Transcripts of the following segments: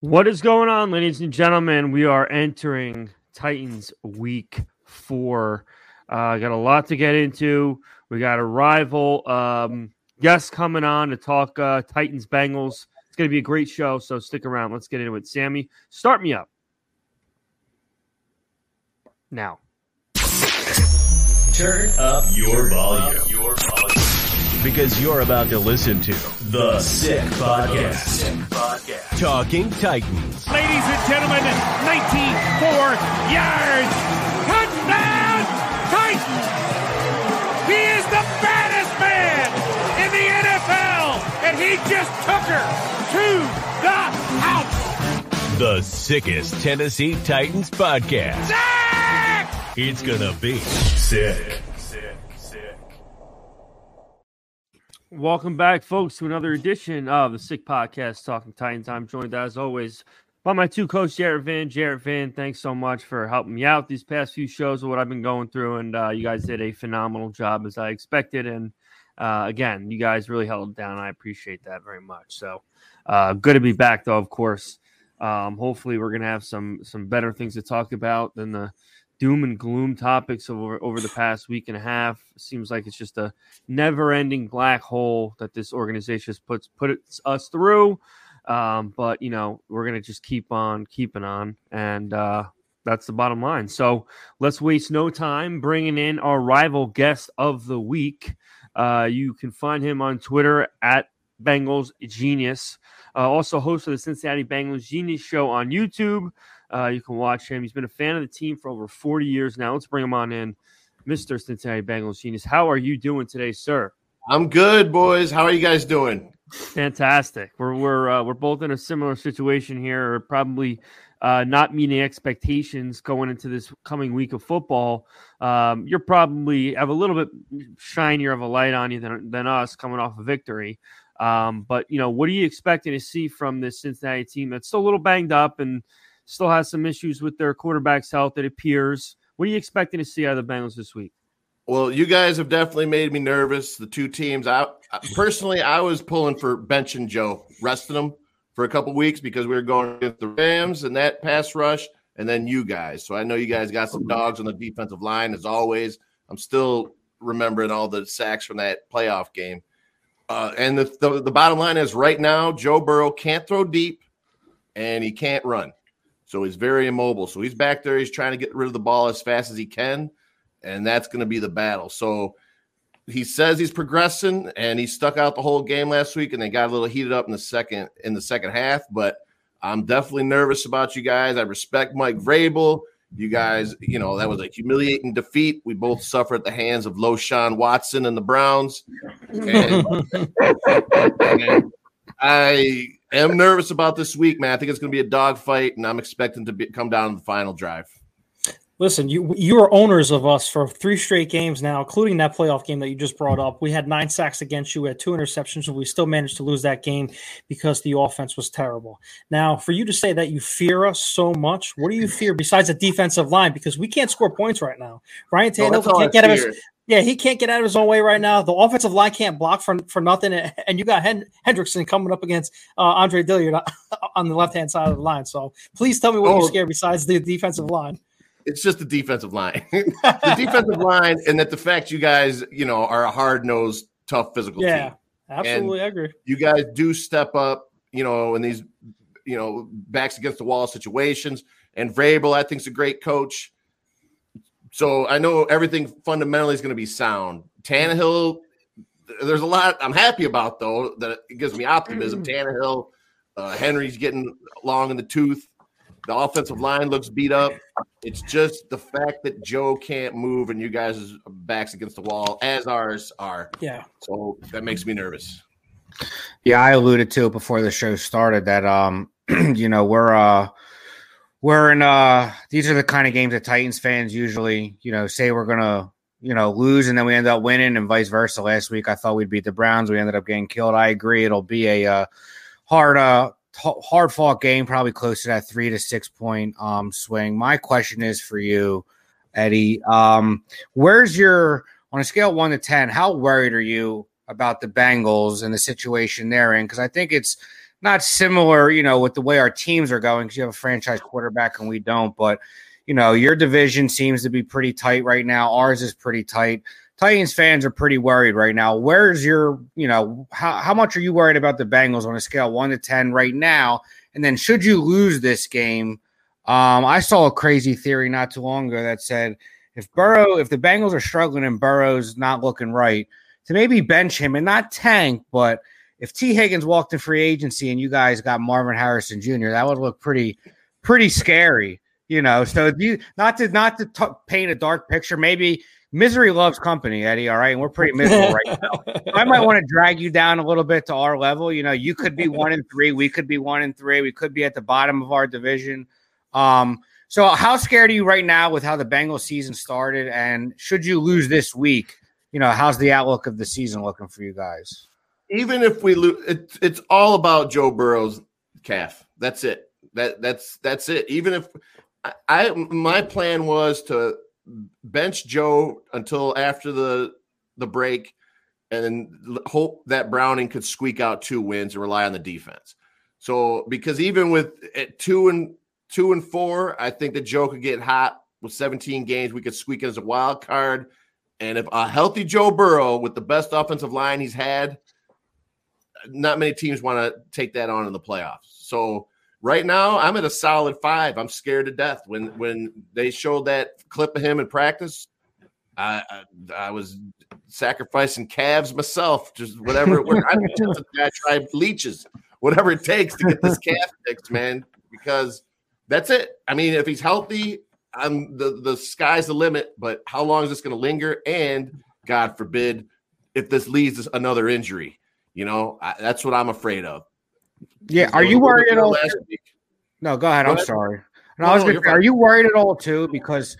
What is going on, ladies and gentlemen? We are entering Titans week four. Uh, got a lot to get into. We got a rival um, guest coming on to talk uh, Titans Bengals. It's going to be a great show, so stick around. Let's get into it. Sammy, start me up. Now. Turn up your volume. Your volume. Because you're about to listen to The Sick Podcast. Talking Titans. Ladies and gentlemen, 94 yards. Touchdown, Titans. He is the baddest man in the NFL, and he just took her to the house. The sickest Tennessee Titans podcast. Zach! It's gonna be sick. Welcome back, folks, to another edition of the Sick Podcast Talking Titans. I'm joined, as always, by my two coaches, Jarrett Van. Jarrett Van, thanks so much for helping me out these past few shows of what I've been going through. And uh, you guys did a phenomenal job as I expected. And uh, again, you guys really held it down. I appreciate that very much. So uh, good to be back, though, of course. Um, hopefully, we're going to have some some better things to talk about than the doom and gloom topics over over the past week and a half. Seems like it's just a never-ending black hole that this organization has put put us through. Um, but you know, we're gonna just keep on keeping on, and uh, that's the bottom line. So let's waste no time bringing in our rival guest of the week. Uh, you can find him on Twitter at Bengals Genius. Uh, also, host of the Cincinnati Bengals Genius Show on YouTube. Uh, you can watch him. He's been a fan of the team for over 40 years now. Let's bring him on in, Mr. Cincinnati Bengals Genius. How are you doing today, sir? I'm good, boys. How are you guys doing? Fantastic. We're we're uh, we're both in a similar situation here, or probably uh, not meeting expectations going into this coming week of football. Um, you're probably have a little bit shinier of a light on you than than us coming off a victory. Um, but you know, what are you expecting to see from this Cincinnati team that's still a little banged up and still has some issues with their quarterback's health? It appears. What are you expecting to see out of the Bengals this week? Well, you guys have definitely made me nervous. The two teams. I personally, I was pulling for bench and Joe, resting them for a couple weeks because we were going against the Rams and that pass rush, and then you guys. So I know you guys got some dogs on the defensive line as always. I'm still remembering all the sacks from that playoff game. Uh, and the, the the bottom line is right now, Joe Burrow can't throw deep, and he can't run. So he's very immobile. So he's back there. He's trying to get rid of the ball as fast as he can, and that's going to be the battle. So he says he's progressing, and he stuck out the whole game last week, and they got a little heated up in the second in the second half. But I'm definitely nervous about you guys. I respect Mike Vrabel. You guys, you know, that was a humiliating defeat. We both suffered at the hands of Deshaun Watson and the Browns. And, and I am nervous about this week, man. I think it's going to be a dogfight, and I'm expecting to be, come down to the final drive. Listen, you you are owners of us for three straight games now, including that playoff game that you just brought up. We had nine sacks against you, we had two interceptions, and we still managed to lose that game because the offense was terrible. Now, for you to say that you fear us so much, what do you fear besides the defensive line? Because we can't score points right now. Ryan Tannehill I can't get fear. his yeah, he can't get out of his own way right now. The offensive line can't block for, for nothing, and you got Hen- Hendrickson coming up against uh, Andre Dillard on the left hand side of the line. So please tell me what Oh. you're scared besides the defensive line. It's just the defensive line, the defensive line, and that the fact you guys, you know, are a hard nosed, tough physical team. Yeah, team. absolutely, I agree. You guys do step up, you know, in these, you know, backs against the wall situations. And Vrabel, I think, is a great coach. So I know everything fundamentally is going to be sound. Tannehill, there's a lot I'm happy about though that it gives me optimism. Tannehill, uh, Henry's getting long in the tooth. The offensive line looks beat up. It's just the fact that Joe can't move and you guys' backs against the wall, as ours are. Yeah. So that makes me nervous. Yeah, I alluded to it before the show started that um, you know, we're uh we're in uh these are the kind of games that Titans fans usually, you know, say we're gonna, you know, lose and then we end up winning and vice versa. Last week I thought we'd beat the Browns, we ended up getting killed. I agree it'll be a uh hard uh hard fought game, probably close to that three to six point um swing. My question is for you, Eddie. Um, where's your on a scale one to ten, how worried are you about the Bengals and the situation they're in? Because I think it's not similar, you know, with the way our teams are going because you have a franchise quarterback and we don't. But you know, your division seems to be pretty tight right now. Ours is pretty tight. Titans fans are pretty worried right now. Where's your, you know, how, how much are you worried about the Bengals on a scale one to 10 right now? And then should you lose this game? Um, I saw a crazy theory not too long ago that said if Burrow, if the Bengals are struggling and Burrow's not looking right, to maybe bench him and not tank, but if Tee Higgins walked in free agency and you guys got Marvin Harrison Jr., that would look pretty, pretty scary, you know. So you not to not to t- paint a dark picture, maybe misery loves company, Eddie. All right. And we're pretty miserable right now. I might want to drag you down a little bit to our level. You know, you could be one in three. We could be one in three. We could be at the bottom of our division. Um, so how scared are you right now with how the Bengals season started? And should you lose this week, you know, how's the outlook of the season looking for you guys? Even if we lose, it, it's all about Joe Burrow's calf. That's it. That that's that's it. Even if I, I my plan was to bench Joe until after the the break, and hope that Browning could squeak out two wins and rely on the defense. So because even with two and two and four, I think that Joe could get hot with 17 games. We could squeak as a wild card. And if a healthy Joe Burrow with the best offensive line he's had, not many teams want to take that on in the playoffs. So right now I'm at a solid five. I'm scared to death. When when they showed that clip of him in practice, I I, I was sacrificing calves myself, just whatever it was. I'm just a guy try leeches, whatever it takes to get this calf fixed, man. Because that's it. I mean, if he's healthy, I'm the the sky's the limit. But how long is this going to linger? And God forbid, if this leads to another injury, you know, I, that's what I'm afraid of. Yeah. Are you worried at all? No, go ahead. Go I'm ahead. sorry. No, no, I was no, gonna, are you worried at all too? Because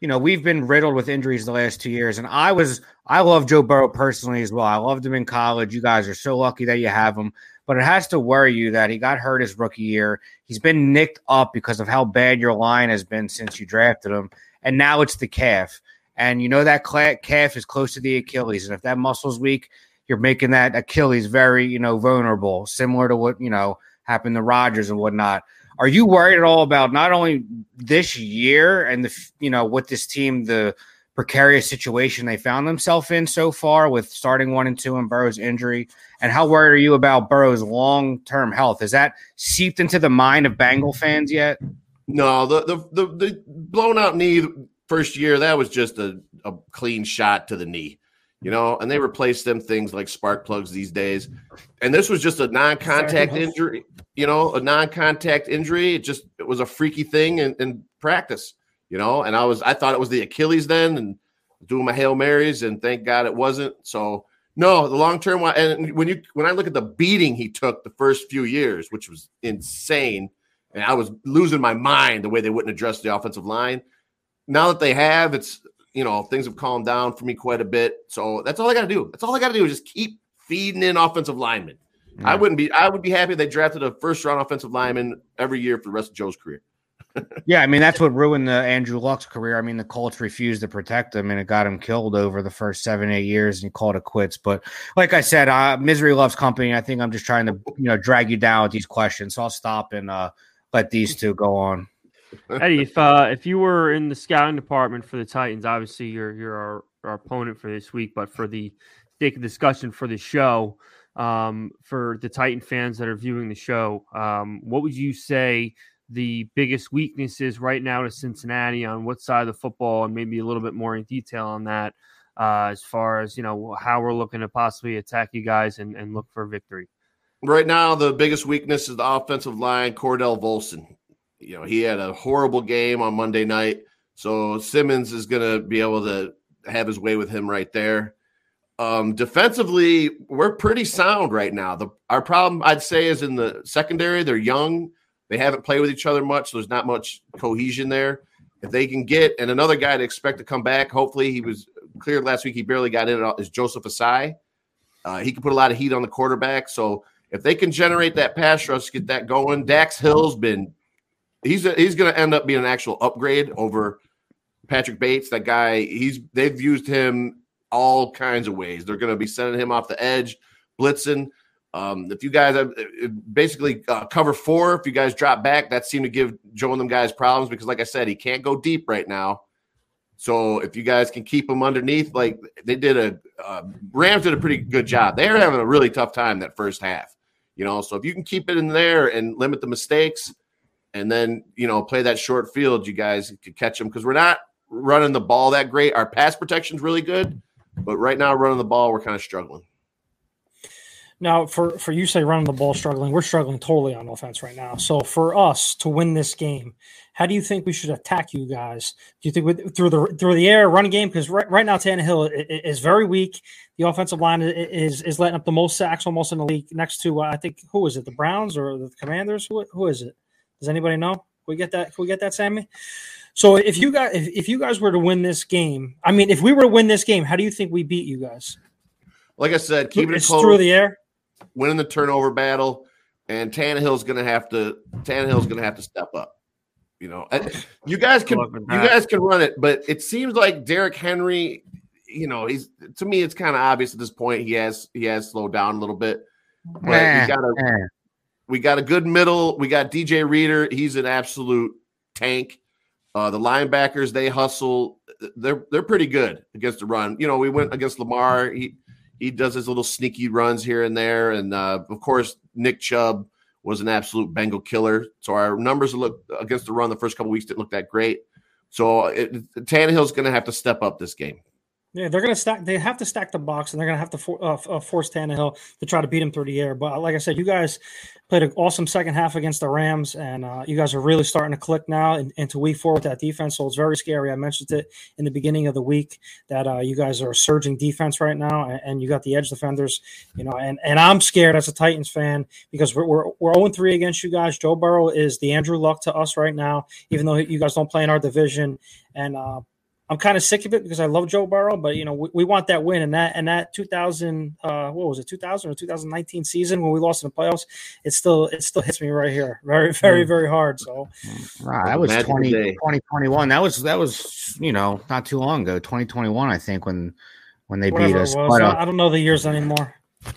you know we've been riddled with injuries the last two years, and I was I love Joe Burrow personally as well. I loved him in college. You guys are so lucky that you have him, but it has to worry you that he got hurt his rookie year. He's been nicked up because of how bad your line has been since you drafted him, and now it's the calf. And you know that calf is close to the Achilles, and if that muscle's weak, you're making that Achilles very, you know, vulnerable, similar to what, you know, happened to Rodgers and whatnot. Are you worried at all about not only this year and the, you know, what this team, the precarious situation they found themselves in so far with starting one and two and Burrow's injury? And how worried are you about Burrow's long term health? Is that seeped into the mind of Bengal fans yet? No, the, the, the, the blown out knee first year, that was just a, a clean shot to the knee you know, and they replace them things like spark plugs these days. And this was just a non-contact injury, you know, a non-contact injury. It just it was a freaky thing in, in practice, you know. And I was I thought it was the Achilles then, and doing my hail marys, and thank God it wasn't. So no, the long term and when you when I look at the beating he took the first few years, which was insane, and I was losing my mind the way they wouldn't address the offensive line. Now that they have, it's you know, things have calmed down for me quite a bit. So that's all I got to do. That's all I got to do is just keep feeding in offensive linemen. Yeah. I wouldn't be. I would be happy they drafted a first round offensive lineman every year for the rest of Joe's career. yeah, I mean that's what ruined the Andrew Luck's career. I mean the Colts refused to protect him, and it got him killed over the first seven, eight years, and he called it quits. But like I said, uh, misery loves company. I think I'm just trying to you know drag you down with these questions, so I'll stop and uh, let these two go on. Eddie, if uh, if you were in the scouting department for the Titans, obviously you're you're our, our opponent for this week, but for the sake of discussion for the show, um, for the Titan fans that are viewing the show, um, what would you say the biggest weaknesses right now to Cincinnati on what side of the football, and maybe a little bit more in detail on that, uh, as far as you know how we're looking to possibly attack you guys and, and look for victory. Right now, the biggest weakness is the offensive line. Cordell Volson you know, he had a horrible game on Monday night. So Simmons is going to be able to have his way with him right there. Um, defensively, we're pretty sound right now. The our problem, I'd say, is in the secondary. They're young. They haven't played with each other much. So there's not much cohesion there. If they can get and another guy to expect to come back, hopefully he was cleared last week. He barely got in. Is Joseph Ossai. Uh, he can put a lot of heat on the quarterback. So if they can generate that pass rush, get that going. Dax Hill's been he's a, he's going to end up being an actual upgrade over Patrick Bates. That guy, he's they've used him all kinds of ways. They're going to be sending him off the edge, blitzing. Um, if you guys have uh, basically uh, cover four, if you guys drop back, that seemed to give Joe and them guys problems because, like I said, he can't go deep right now. So if you guys can keep him underneath, like they did a uh, Rams did a pretty good job. They're having a really tough time that first half, you know. So if you can keep it in there and limit the mistakes, and then you know play that short field, you guys could catch them because we're not running the ball that great. Our pass protection's really good, but right now running the ball, we're kind of struggling. Now, for for you say running the ball struggling, we're struggling totally on offense right now. So for us to win this game, how do you think we should attack you guys? Do you think with, through the through the air running game? Because right, right now Tannehill is very weak. The offensive line is is letting up the most sacks almost in the league, next to uh, I think who is it, the Browns or the Commanders? Who, who is it? Does anybody know? Can we get that? Can we get that, Sammy? So if you guys if, if you guys were to win this game, I mean, if we were to win this game, how do you think we beat you guys? Like I said, keep it close through the air winning the turnover battle, and Tannehill's going to have to Tannehill's going to have to step up. You know, you guys can you guys can run it, but it seems like Derrick Henry. You know, he's to me, it's kind of obvious at this point. He has he has slowed down a little bit, but we got a we got a good middle. We got DJ Reader. He's an absolute tank. Uh, the linebackers they hustle. They're they're pretty good against the run. You know, we went against Lamar. He he does his little sneaky runs here and there. And uh, of course, Nick Chubb was an absolute Bengal killer. So our numbers look against the run the first couple weeks didn't look that great. So it, Tannehill's going to have to step up this game. Yeah, they're going to stack. They have to stack the box, and they're going to have to for, uh, uh, force Tannehill to try to beat him through the air. But like I said, you guys played an awesome second half against the Rams, and uh, you guys are really starting to click now in, into week four with that defense. So it's very scary. I mentioned it in the beginning of the week that uh, you guys are a surging defense right now, and, and, you got the edge defenders. You know, and and I'm scared as a Titans fan because we're we're, we're 0 3 against you guys. Joe Burrow is the Andrew Luck to us right now, even though you guys don't play in our division, and uh, I'm kind of sick of it because I love Joe Burrow, but you know we, we want that win and that and that 2000 uh, what was it 2000 or 2019 season when we lost in the playoffs, it still it still hits me right here, very very mm. very hard. So right, that was 20, 2021. That was that was you know not too long ago, 2021 I think when when they Whatever beat us. But, uh, I don't know the years anymore.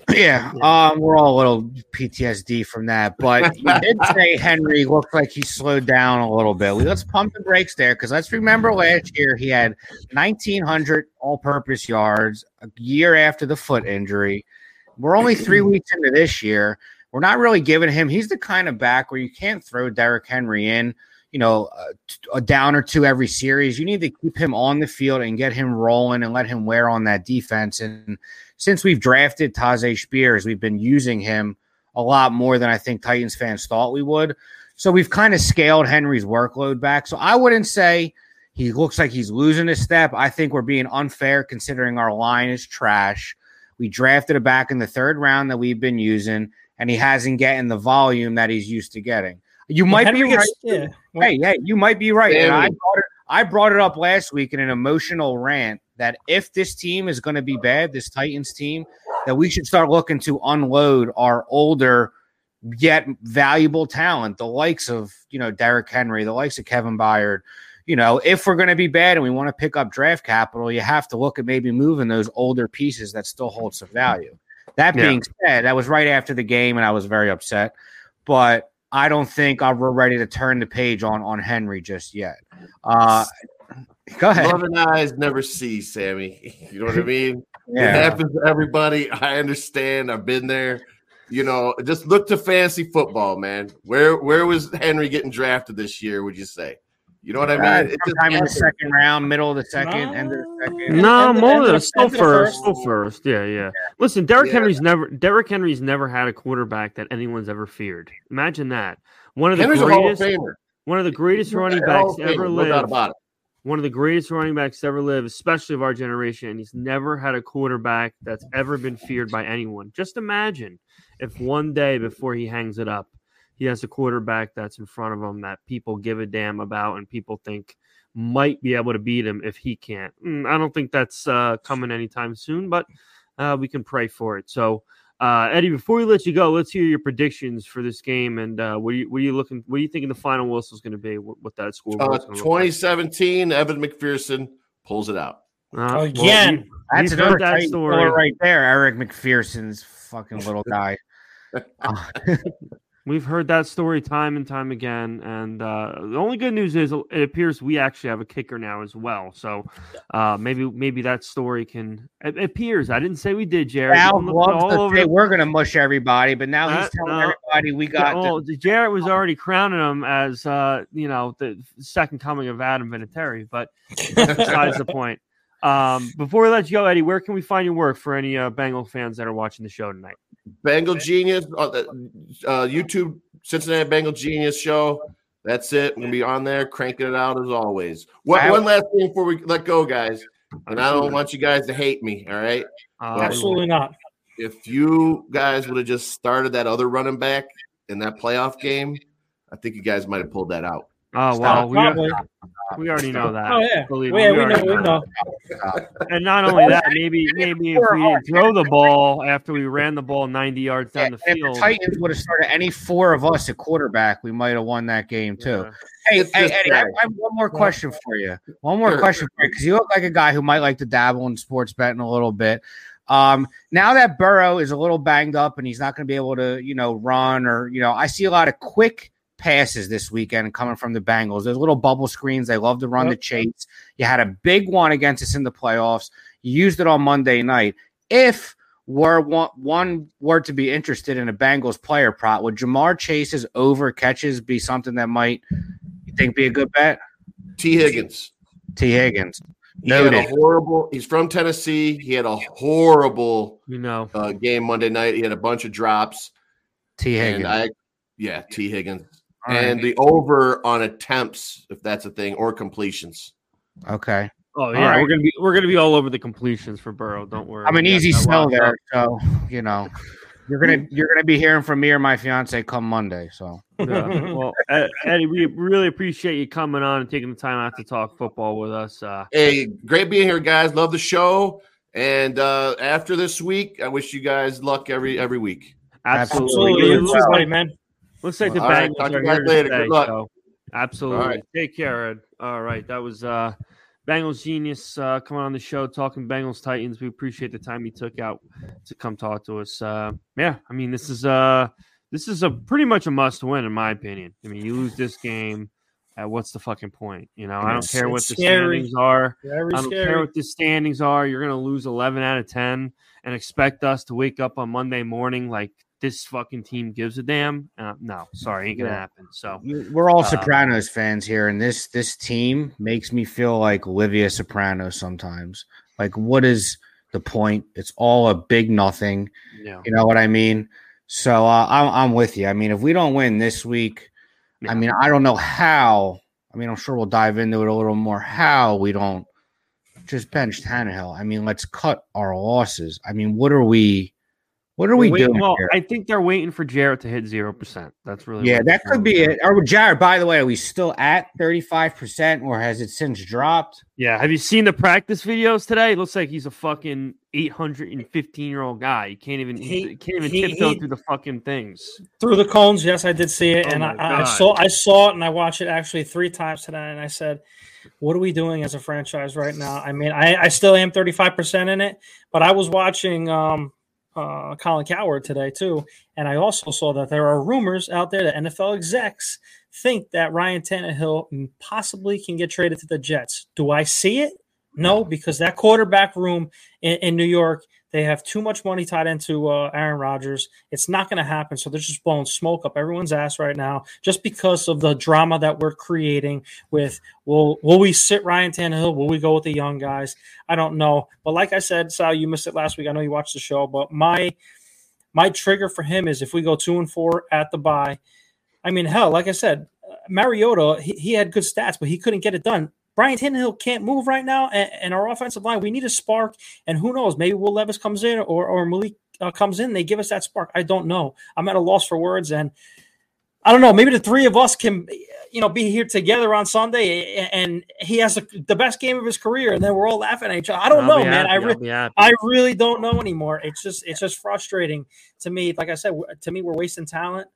Yeah, um, we're all a little PTSD from that. But you did say Henry looked like he slowed down a little bit. Let's pump the brakes there because let's remember last year he had 1,900 all purpose yards a year after the foot injury. We're only three weeks into this year. We're not really giving him, he's the kind of back where you can't throw Derrick Henry in, you know, uh, a, a down or two every series. You need to keep him on the field and get him rolling and let him wear on that defense. And since we've drafted Tyjae Spears, we've been using him a lot more than I think Titans fans thought we would. So we've kind of scaled Henry's workload back. So I wouldn't say he looks like he's losing a step. I think we're being unfair considering our line is trash. We drafted a back in the third round that we've been using, and he hasn't getting the volume that he's used to getting. You might Henry be right. Yeah. Hey, hey, you might be right. And I brought, it, I brought it up last week in an emotional rant that if this team is going to be bad, this Titans team, that we should start looking to unload our older yet valuable talent, the likes of you know Derrick Henry, the likes of Kevin Byard. You know, if we're going to be bad and we want to pick up draft capital, you have to look at maybe moving those older pieces that still hold some value. That being yeah. said, that was right after the game, and I was very upset. But I don't think we're ready to turn the page on on Henry just yet. Uh, Go ahead. Loving eyes never see, Sammy. You know what I mean? yeah. It happens to everybody. I understand. I've been there. You know, just look to fancy football, man. Where where was Henry getting drafted this year? Would you say? You know what I mean? Uh, sometime in the second round, middle of the second, no. end of the second. No, more than still first, still first. Yeah, yeah. Listen, Derrick yeah. Henry's never Derrick Henry's never had a quarterback that anyone's ever feared. Imagine that. One of the Henry's greatest, one of the greatest running backs ever lived. No about it one of the greatest running backs ever live, especially of our generation. And he's never had a quarterback that's ever been feared by anyone. Just imagine if one day before he hangs it up, he has a quarterback that's in front of him that people give a damn about and people think might be able to beat him if he can't. Mm, I don't think that's uh, coming anytime soon, but uh, we can pray for it. So, uh, Eddie, before we let you go, let's hear your predictions for this game and uh, what are you what are you looking what are you thinking the final whistle is going to be? What, what, that score? Uh, 2017, like? Evan McPherson pulls it out uh, again. Well, you, that's another that story right there. Eric McPherson's fucking little guy. We've heard that story time and time again, and uh, the only good news is it appears we actually have a kicker now as well. So uh, maybe maybe that story can. It appears I didn't say we did, Jared. Al loves to say we're going to mush everybody, but now he's telling uh, everybody we got. Well, the, Jared was already crowning him as uh, you know the second coming of Adam Vinatieri, but besides the point. Um, before we let you go, Eddie, where can we find your work for any uh, Bengal fans that are watching the show tonight? Bengal Genius, uh, uh, YouTube Cincinnati Bengal Genius show. That's it. We'll be on there, cranking it out as always. One, one last thing before we let go, guys, and I don't want you guys to hate me. All right, uh, absolutely not. If you guys would have just started that other running back in that playoff game, I think you guys might have pulled that out. Oh well, we, we already know that. Oh yeah, Believe well, yeah, we, we know, we know. And not only that, maybe maybe if we didn't throw the ball after we ran the ball ninety yards down the field, if the Titans would have started any four of us at quarterback, we might have won that game too. Yeah. Hey, hey Eddie, I, I, have one more question for you. One more question for you because you look like a guy who might like to dabble in sports betting a little bit. Um, now that Burrow is a little banged up and he's not going to be able to, you know, run or you know, I see a lot of quick passes this weekend coming from the Bengals. There's little bubble screens. They love to run yep. the chase. You had a big one against us in the playoffs. You used it on Monday night. If were one, one were to be interested in a Bengals player prop, would Ja'Marr Chase's over catches be something that might you think be a good bet? Tee Higgins. Tee Higgins. No, He had a horrible. He's from Tennessee. He had a horrible, you know, uh, game Monday night. He had a bunch of drops. Tee Higgins. I, yeah, Tee Higgins and the over on attempts, if that's a thing, or completions. Okay. Oh yeah, right. we're gonna be we're gonna be all over the completions for Burrow. Don't worry. I'm an easy sell there, so you know you're gonna you're gonna be hearing from me or my fiance come Monday. So yeah. well, Eddie, we really appreciate you coming on and taking the time out to talk football with us. Uh, hey, great being here, guys. Love the show. And uh, after this week, I wish you guys luck every every week. Absolutely, Absolutely. man. Looks like the All Bengals right, are here later. Today, Good luck. So absolutely. Take care, Ed. All right. That was uh Bengals genius uh, coming on the show talking Bengals Titans. We appreciate the time he took out to come talk to us. Uh, yeah, I mean this is uh this is a pretty much a must win in my opinion. I mean you lose this game, uh, what's the fucking point? You know, I don't care what the scary. standings are. Very I don't scary. care what the standings are. You're gonna lose eleven out of ten and expect us to wake up on Monday morning like this fucking team gives a damn. Uh, no, sorry, ain't gonna yeah. happen. So we're all uh, Sopranos fans here, and this this team makes me feel like Olivia Soprano sometimes. Like, what is the point? It's all a big nothing. Yeah. You know what I mean? So uh, I'm I'm with you. I mean, if we don't win this week, yeah. I mean, I don't know how. I mean, I'm sure we'll dive into it a little more. How we don't just bench Tannehill. I mean, let's cut our losses. I mean, what are we? What are we waiting, doing? Well, here? I think they're waiting for Jarrett to hit zero percent. That's really yeah. That could be it. Or Jarrett, by the way, are we still at thirty five percent, or has it since dropped? Yeah. Have you seen the practice videos today? It looks like he's a fucking eight hundred and fifteen year old guy. He can't even he, can't even he, tiptoe he, through the fucking things through the cones. Yes, I did see it, oh and I, I, saw I saw it, and I watched it actually three times today, and I said. What are we doing as a franchise right now? I mean, I, I still am 35% in it, but I was watching um, uh, Colin Cowherd today too, and I also saw that there are rumors out there that NFL execs think that Ryan Tannehill possibly can get traded to the Jets. Do I see it? No, because that quarterback room in, in New York they have too much money tied into uh, Aaron Rodgers. It's not going to happen. So they're just blowing smoke up everyone's ass right now, just because of the drama that we're creating. With will will we sit Ryan Tannehill? Will we go with the young guys? I don't know. But like I said, Sal, you missed it last week. I know you watched the show, but my my trigger for him is if we go two and four at the bye. I mean, hell, like I said, Mariota he, he had good stats, but he couldn't get it done. Ryan Tannehill can't move right now, and, and, our offensive line, we need a spark. And who knows? Maybe Will Levis comes in or, or Malik uh, comes in. They give us that spark. I don't know. I'm at a loss for words, and I don't know. Maybe the three of us can, you know, be here together on Sunday, and he has a, the best game of his career, and then we're all laughing at each other. I don't I'll know, man. I re- I really don't know anymore. It's just it's just frustrating to me. Like I said, to me, we're wasting talent.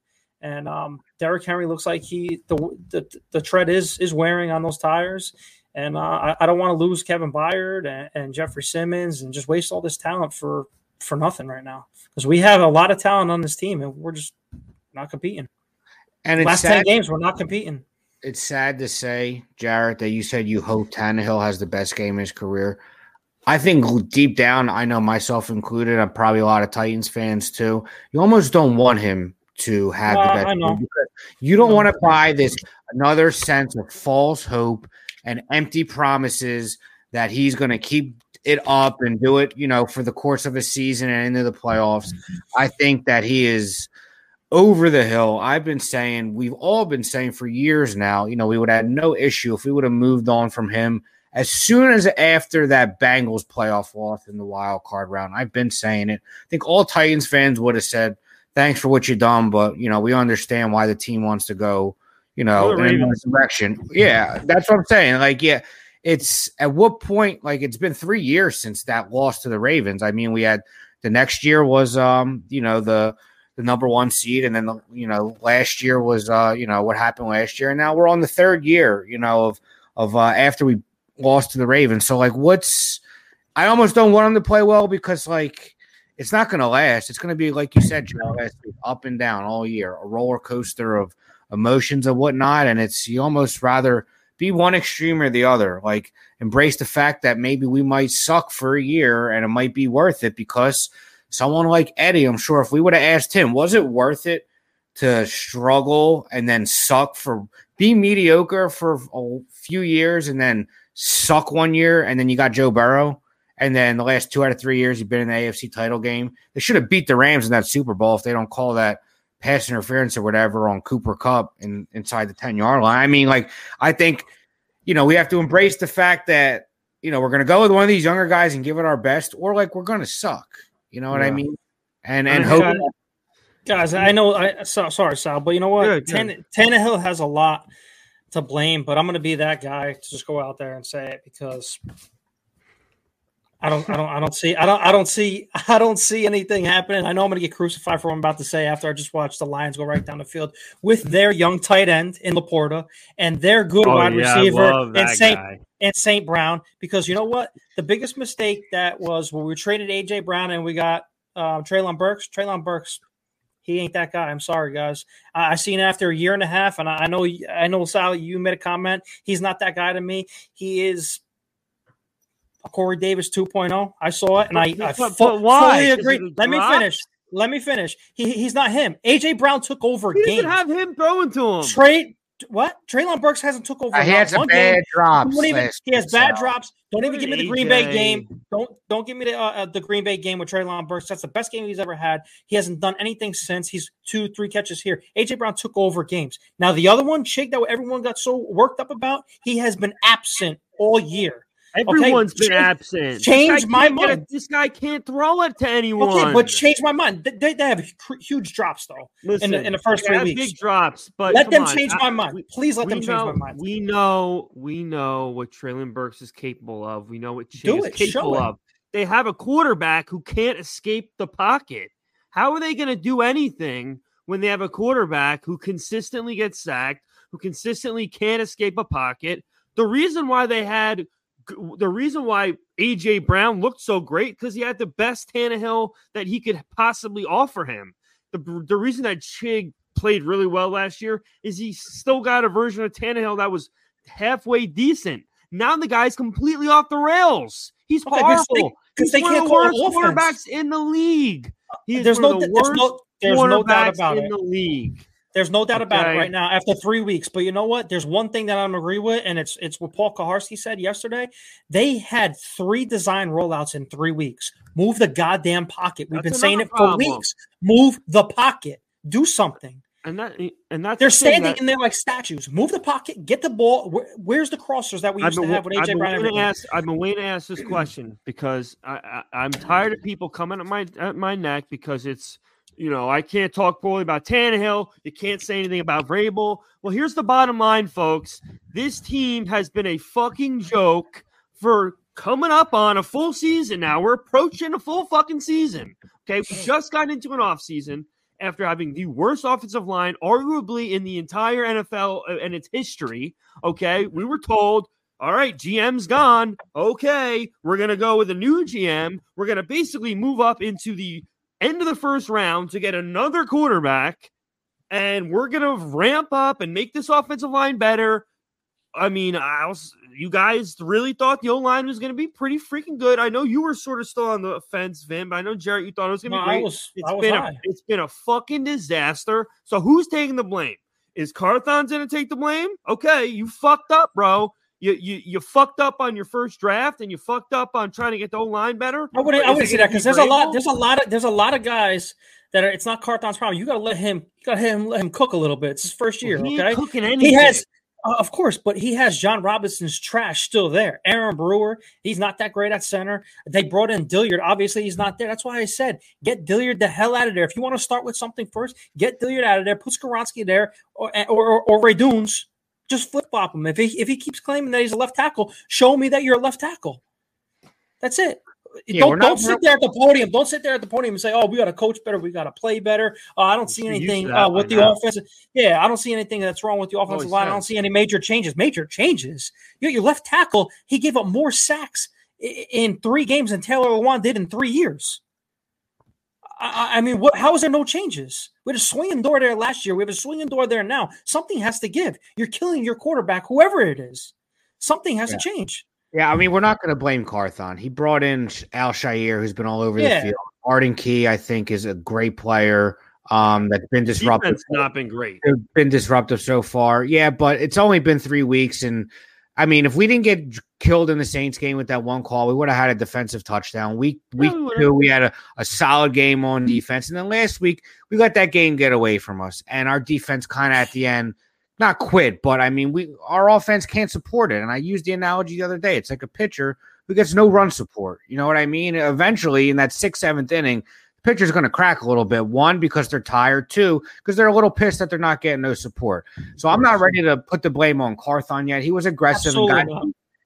And um, Derrick Henry looks like he the, the the tread is is wearing on those tires. And uh, I, I, don't want to lose Kevin Byard and, and, Jeffrey Simmons and just waste all this talent for for nothing right now because we have a lot of talent on this team and we're just not competing. And last sad, ten games, we're not competing. It's sad to say, Jarrett, that you said you hope Tannehill has the best game in his career. I think deep down, I know myself included, I'm probably a lot of Titans fans too. You almost don't want him to have the best because you don't want to buy this another sense of false hope and empty promises that he's going to keep it up and do it, you know, for the course of a season and into the playoffs. I think that he is over the hill. I've been saying, we've all been saying for years now, you know, we would have no issue if we would have moved on from him as soon as after that Bengals playoff loss in the wild card round. I've been saying it. I think all Titans fans would have said, thanks for what you've done, but, you know, we understand why the team wants to go, you know, in another direction. Yeah, that's what I'm saying. Like, yeah, it's at what point, like, it's been three years since that loss to the Ravens. I mean, we had the next year was, um, you know, the, the number one seed, and then the, you know last year was uh you know what happened last year, and now we're on the third year you know of of uh, after we lost to the Ravens. So like, what's I almost don't want them to play well because like it's not going to last. It's going to be like you said, up and down all year, a roller coaster of emotions and whatnot, and it's you almost rather be one extreme or the other. Like embrace the fact that maybe we might suck for a year and it might be worth it because someone like Eddie, I'm sure if we would have asked him, was it worth it to struggle and then suck for be mediocre for a few years and then suck one year and then you got Joe Burrow and then the last two out of three years you've been in the AFC title game. They should have beat the Rams in that Super Bowl if they don't call that pass interference or whatever on Cooper Kupp in, inside the 10 yard line. I mean, like, I think, you know, we have to embrace the fact that, you know, we're going to go with one of these younger guys and give it our best, or like we're going to suck. You know what yeah. I mean? And and hope. Guys, I know. I so, sorry, Sal, but you know what? Yeah, Tan- Tannehill has a lot to blame, but I'm going to be that guy to just go out there and say it because I don't, I don't, I don't see, I don't, I don't see, I don't see anything happening. I know I'm going to get crucified for what I'm about to say after I just watched the Lions go right down the field with their young tight end in LaPorta and their good oh, wide yeah, receiver and Saint guy. and St. Brown. Because you know what, the biggest mistake that was when we traded AJ Brown and we got um, Treylon Burks. Treylon Burks, he ain't that guy. I'm sorry, guys. I, I seen after a year and a half, and I, I know, I know, Sally, you made a comment. He's not that guy to me. He is Corey Davis 2.0. I saw it, and I, I but, but why? fully agree. Let me finish. Let me finish. He, he's not him. AJ Brown took over. He doesn't have him throwing to him. Trade what? Treylon Burks hasn't took over. Uh, he has some bad game. drops. Even, he has bad drops. Don't even give me the Green Bay game. Don't don't give me the uh, uh, the Green Bay game with Treylon Burks. That's the best game he's ever had. He hasn't done anything since. He's two three catches here. AJ Brown took over games. Now the other one, Shake, that everyone got so worked up about, he has been absent all year. Everyone's okay, been change, absent. Change my mind. A, this guy can't throw it to anyone. Okay, but change my mind. They, they have huge drops though Listen, in, the, in the first three weeks. Big drops, but let them on. change my mind. Please let them know, change my mind. We know, we know what Treylon Burks is capable of. We know what Chig is capable of. They have a quarterback who can't escape the pocket. How are they going to do anything when they have a quarterback who consistently gets sacked, who consistently can't escape a pocket? The reason why they had the reason why AJ Brown looked so great because he had the best Tannehill that he could possibly offer him. The, the reason that Chig played really well last year is he still got a version of Tannehill that was halfway decent. Now the guy's completely off the rails. He's okay, horrible. He's they one of the worst quarterbacks in the league. He there's no, the there's no, there's no doubt about in it. the league. There's no doubt okay. about it right now after three weeks. But you know what? There's one thing that I don't agree with, and it's it's what Paul Kuharsky said yesterday. They had three design rollouts in three weeks. Move the goddamn pocket. We've that's been saying it problem. for weeks. Move the pocket. Do something. And that and that's they're the standing that, in there like statues. Move the pocket, get the ball. Where, where's the crossers that we used been, to have with AJ Brown? Ask, I've been waiting to ask this question because I, I, I'm tired of people coming at my at my neck because it's you know, I can't talk poorly about Tannehill. You can't say anything about Vrabel. Well, here's the bottom line, folks. This team has been a fucking joke for coming up on a full season now. We're approaching a full fucking season. Okay. We just got into an off season after having the worst offensive line, arguably in the entire NFL uh, and its history. Okay. We were told all right, GM's gone. Okay, we're going to go with a new GM. We're going to basically move up into the end of the first round to get another quarterback. And we're going to ramp up and make this offensive line better. I mean, I was, you guys really thought the O line was going to be pretty freaking good. I know you were sort of still on the fence, Vin, but I know Jarrett, you thought it was going to No, be great. was- It's been a, it's been a fucking disaster. So who's taking the blame? Is Carthon's going to take the blame? Okay, you fucked up, bro. You, you you fucked up on your first draft, and you fucked up on trying to get the O line better. I wouldn't. I wouldn't say that because there's a lot. There's a lot of. There's a lot of guys that are. It's not Carthon's problem. You got to let him. You got to him. Let him cook a little bit. It's his first year. He okay. cooking anything. He has, uh, of course, but he has Jon Robinson's trash still there. Aaron Brewer, he's not that great at center. They brought in Dillard. Obviously, he's not there. That's why I said get Dillard the hell out of there. If you want to start with something first, get Dillard out of there. Put Skoronski there or or, or, or Radunz. Just flip flop him. If he if he keeps claiming that he's a left tackle, show me that you're a left tackle. That's it. Yeah, don't don't sit there at the podium. Don't sit there at the podium and say, "Oh, we got to coach better. We got to play better." Uh, I don't see We're used to anything uh, with the now. offensive. Yeah, I don't see anything that's wrong with the offensive line. I don't see any major changes. Major changes. You your left tackle. He gave up more sacks in three games than Taylor Lewan did in three years. I, I- I mean, what? How is there no changes? We had a swinging door there last year. We have a swinging door there now. Something has to give. You're killing your quarterback, whoever it is. Something has Yeah. to change. Yeah, I mean, we're not going to blame Carthon. He brought in Al-Shaair, who's been all over Yeah. the field. Arden Key, I think, is a great player um, that's been disruptive. Defense not been great. They've been disruptive so far. Yeah, but it's only been three weeks, and I mean, if we didn't get killed in the Saints game with that one call, we would have had a defensive touchdown. Week week we two, we had a, a solid game on defense, and then last week we let that game get away from us, and our defense kind of at the end not quit, but I mean, we our offense can't support it. And I used the analogy the other day. It's like a pitcher who gets no run support. You know what I mean? Eventually, in that sixth, seventh inning, the pitcher's going to crack a little bit. One, because they're tired. Two, because they're a little pissed that they're not getting no support. So I'm not ready to put the blame on Carthon yet. He was aggressive and got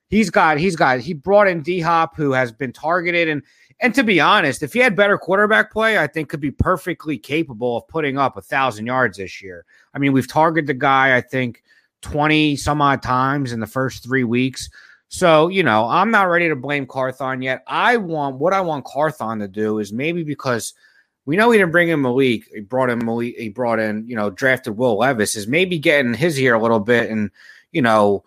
he's got he's got he brought in D Hop who has been targeted and and to be honest, if he had better quarterback play, I think could be perfectly capable of putting up a thousand yards this year. I mean, we've targeted the guy, I think, 20 some odd times in the first three weeks. So, you know, I'm not ready to blame Carthon yet. I want what I want Carthon to do is maybe because we know he didn't bring in Malik. He brought in Malik. He brought in, you know, drafted Will Levis. Is maybe getting his ear a little bit, and you know,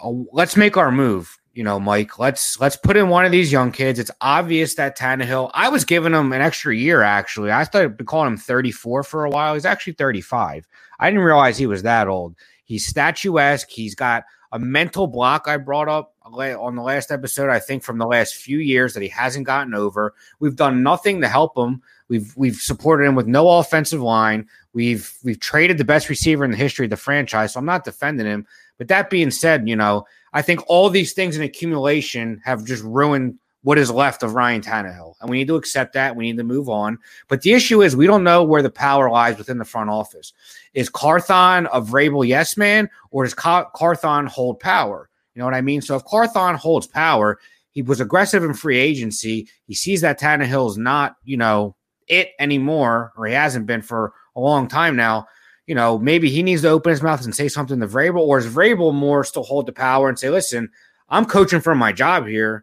uh, let's make our move. You know, Mike. Let's let's put in one of these young kids. It's obvious that Tannehill. I was giving him an extra year. Actually, I started calling him 34 for a while. He's actually 35. I didn't realize he was that old. He's statuesque. He's got a mental block. I brought up on the last episode. I think from the last few years that he hasn't gotten over. We've done nothing to help him. We've we've supported him with no offensive line. We've we've traded the best receiver in the history of the franchise. So I'm not defending him. But that being said, you know, I think all these things in accumulation have just ruined what is left of Ryan Tannehill. And we need to accept that. We need to move on. But the issue is we don't know where the power lies within the front office. Is Carthon a Vrabel yes man, or does Car- Carthon hold power? You know what I mean? So if Carthon holds power, he was aggressive in free agency. He sees that Tannehill's not, you know, it anymore, or he hasn't been for a long time now. You know, maybe he needs to open his mouth and say something to Vrabel, or is Vrabel more still hold the power and say, listen, I'm coaching for my job here.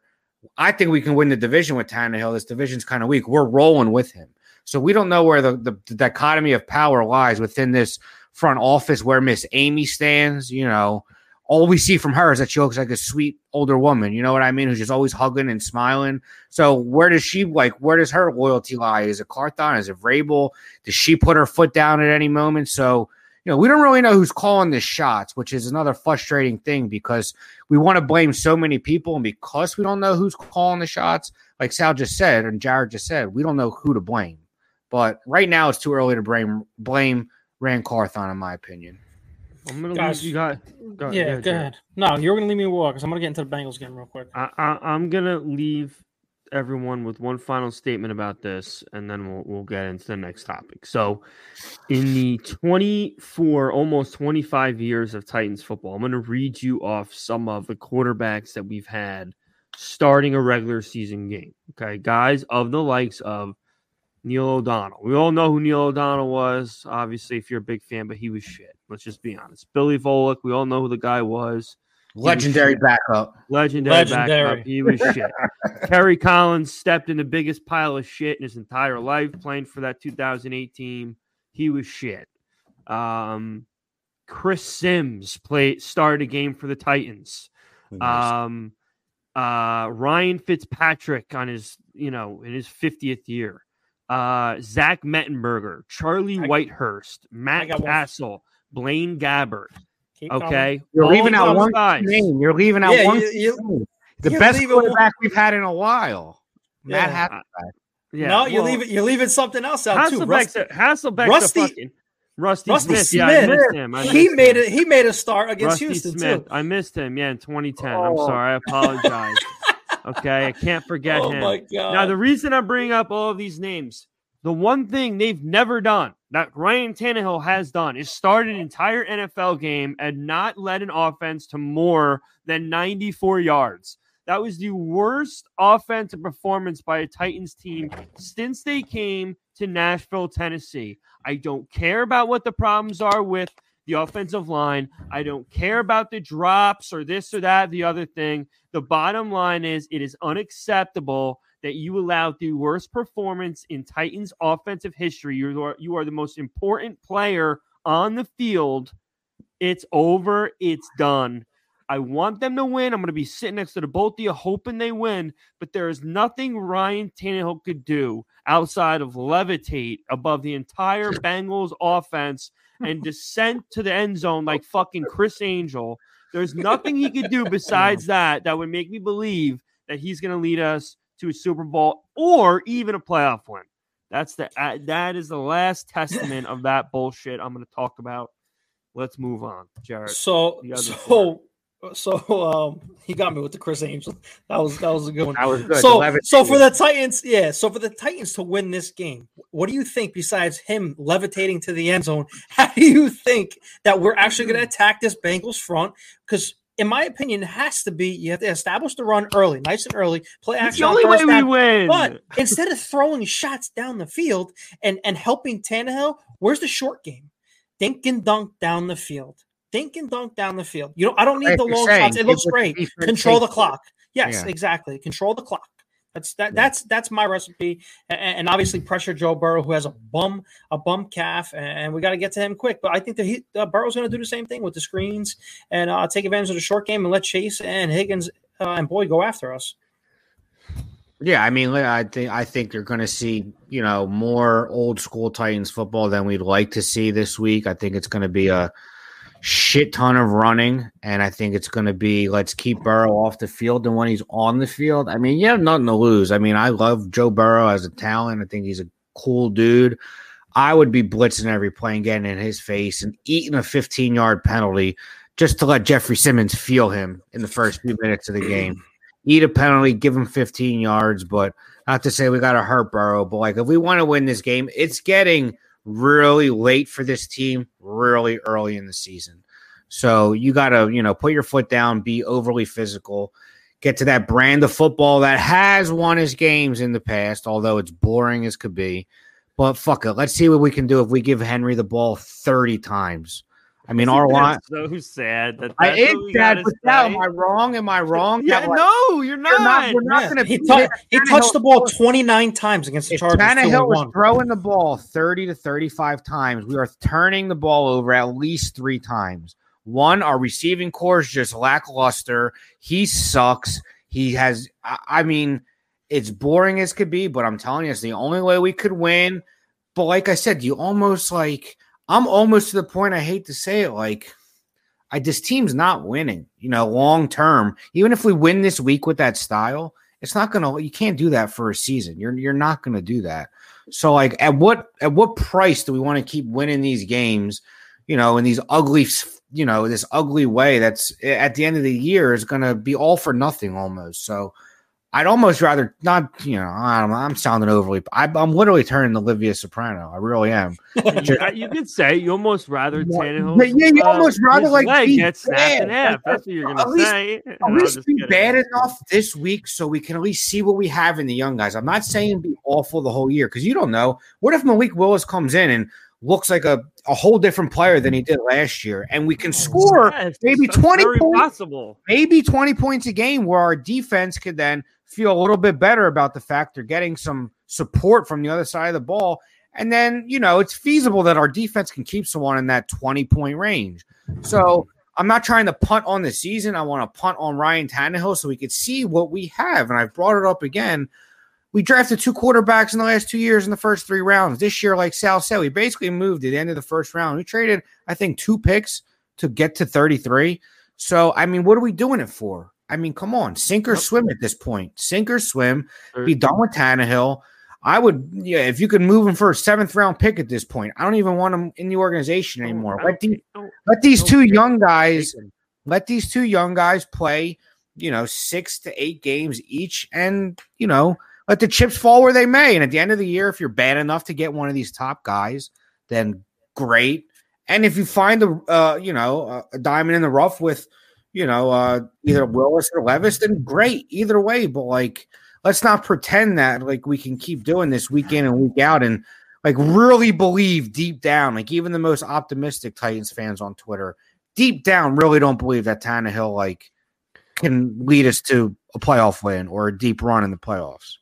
I think we can win the division with Tannehill. This division's kind of weak. We're rolling with him. So we don't know where the, the, the dichotomy of power lies within this front office where Miss Amy stands. You know, all we see from her is that she looks like a sweet older woman. You know what I mean? Who's just always hugging and smiling. So where does she like? Where does her loyalty lie? Is it Carthon? Is it Vrabel? Does she put her foot down at any moment? So you know, we don't really know who's calling the shots, which is another frustrating thing because we want to blame so many people, and because we don't know who's calling the shots, like Sal just said and Jared just said, we don't know who to blame. But right now, it's too early to blame blame Ran Carthon, in my opinion. I'm gonna Guys, leave you guys. Go, yeah, yeah, go Jared. ahead. No, you're going to leave me walk because I'm going to get into the Bengals game real quick. I, I, I'm gonna leave everyone with one final statement about this, and then we'll we'll get into the next topic. So, in the 24, almost 25 years of Titans football, I'm gonna read you off some of the quarterbacks that we've had starting a regular season game. Okay, guys of the likes of Neil O'Donnell. We all know who Neil O'Donnell was. Obviously, if you're a big fan, but he was shit. Let's just be honest. Billy Volek. We all know who the guy was. Legendary backup. Legendary, Legendary. backup. He was shit. Kerry Collins stepped in the biggest pile of shit in his entire life playing for that 2008 team. He was shit. Um, Chris Simms played started a game for the Titans. Um, uh, Ryan Fitzpatrick on his, you know, in his 50th year. Uh, Zach Mettenberger, Charlie I- Whitehurst, Matt got. Cassel, Blaine Gabbert. Keep coming. Okay, You're All leaving out one guys. name. You're leaving out Yeah, one. you- you- name. the you're best leaving one- quarterback we've had in a while. Matt Yeah. Hasselbeck. Uh, yeah, no, you're leaving. You're leaving something else out too. Hasselbeck's Rusty, a, Hasselbeck's Rusty- a fucking Rusty, Rusty Smith. Yeah, I missed him. I he missed made him. it. He made a start against Rusty Houston Smith. too. I missed him. Yeah, in 2010. I'm Oh. sorry. I apologize. okay, I can't forget Oh him. my god! Now, the reason I'm bringing up all of these names, the one thing they've never done that Ryan Tannehill has done is start an entire NFL game and not led an offense to more than 94 yards. That was the worst offensive performance by a Titans team since they came to Nashville, Tennessee. I don't care about what the problems are with the offensive line. I don't care about the drops or this or that, the other thing. The bottom line is it is unacceptable that you allowed the worst performance in Titans offensive history. You are you are the most important player on the field. It's over. It's done. I want them to win. I'm going to be sitting next to the both of you, hoping they win. But there is nothing Ryan Tannehill could do outside of levitate above the entire Bengals offense and descend to the end zone like fucking Criss Angel. There's nothing he could do besides that that would make me believe that he's going to lead us to a Super Bowl or even a playoff win. That's the uh, that is the last testament of that bullshit I'm going to talk about. Let's move on, Jarett. So The other so so um he got me with the Criss Angel. That was that was a good one. That was good. So, The so for the Titans, yeah. So for the Titans to win this game, what do you think? Besides him levitating to the end zone, how do you think that we're actually going to attack this Bengals front? Because in my opinion, it has to be you have to establish the run early, nice and early, play It's action the only way first we win. But instead of throwing shots down the field and and helping Tannehill, where's the short game? Dink and dunk down the field. Dink and dunk down the field. You know, I don't need Like the long saying, shots. It give looks great. Control the clock. Yes, Yeah. exactly. Control the clock. That's that. That's that's my recipe, and, and obviously pressure Joe Burrow, who has a bum a bum calf, and we got to get to him quick. But I think that he uh, Burrow's going to do the same thing with the screens and uh, take advantage of the short game and let Chase and Higgins uh, and Boyd go after us. Yeah, I mean, I think I think you're going to see you know more old school Titans football than we'd like to see this week. I think it's going to be a shit ton of running, and I think it's going to be let's keep Burrow off the field. And when he's on the field, I mean, you have nothing to lose. I mean, I love Joe Burrow as a talent. I think he's a cool dude. I would be blitzing every play and getting in his face and eating a 15 yard penalty just to let Jeffrey Simmons feel him in the first few minutes of the game eat a penalty, give him 15 yards, but not to say we got to hurt Burrow. But like, if we want to win this game, it's getting really late for this team, really early in the season. So you got to, you know, put your foot down, be overly physical, get to that brand of football that has won his games in the past, although it's boring as could be. But fuck it. Let's see what we can do if we give Henry the ball 30 times. I mean, our line. That's so sad. That I that's it's what we sad, but now, am. I wrong? Am I wrong? Yeah, That, like, no, you're we're not. not, we're not Yeah, going to he, be tou- he touched the ball 29 times against the If Chargers. two Tannehill was throwing the ball 30 to 35 times, we are turning the ball over at least three times. One, our receiving corps is just lackluster. He sucks. He has, I, I mean, it's boring as could be, but I'm telling you, it's the only way we could win. But like I said, you almost like, I'm almost to the point I hate to say it, like, I this team's not winning, you know, long term. Even if we win this week with that style, it's not gonna you can't do that for a season. You're you're not gonna do that. So like at what at what price do we want to keep winning these games, you know, in these ugly you know, this ugly way that's at the end of the year is gonna be all for nothing almost. So I'd almost rather not, you know, I I'm sounding overly I, I'm literally turning Olivia Soprano. I really am. you, uh, you could say you almost rather Tannehill. But yeah, you uh, almost rather, like, be get snapped in bad. half. That's what you're gonna least- say. at No, least be bad enough this week so we can at least see what we have in the young guys. I'm not saying be awful the whole year because you don't know. What if Malik Willis comes in and looks like a, a whole different player than he did last year. And we can Oh, score yes, maybe that's 20 points. possible. maybe 20 points a game where our defense could then feel a little bit better about the fact they're getting some support from the other side of the ball. And then, you know, it's feasible that our defense can keep someone in that 20 point range. So I'm not trying to punt on the season. I want to punt on Ryan Tannehill so we could see what we have. And I've brought it up again. We drafted two quarterbacks in the last two years in the first three rounds. This year, like Sal said, we basically moved at the end of the first round. We traded, I think, two picks to get to 33. So, I mean, what are we doing it for? I mean, come on, sink or swim at this point. Sink or swim. Be done with Tannehill. I would, yeah, if you could move him for a seventh round pick at this point. I don't even want him in the organization anymore. Let these, let these two young guys, let these two young guys play, you know, six to eight games each, and you know, let the chips fall where they may. And at the end of the year, if you're bad enough to get one of these top guys, then great. And if you find a, uh, you know, a diamond in the rough with, you know, uh, either Willis or Levis, then great. Either way, but like, let's not pretend that like we can keep doing this week in and week out and like really believe deep down, like even the most optimistic Titans fans on Twitter, deep down, really don't believe that Tannehill like can lead us to a playoff win or a deep run in the playoffs.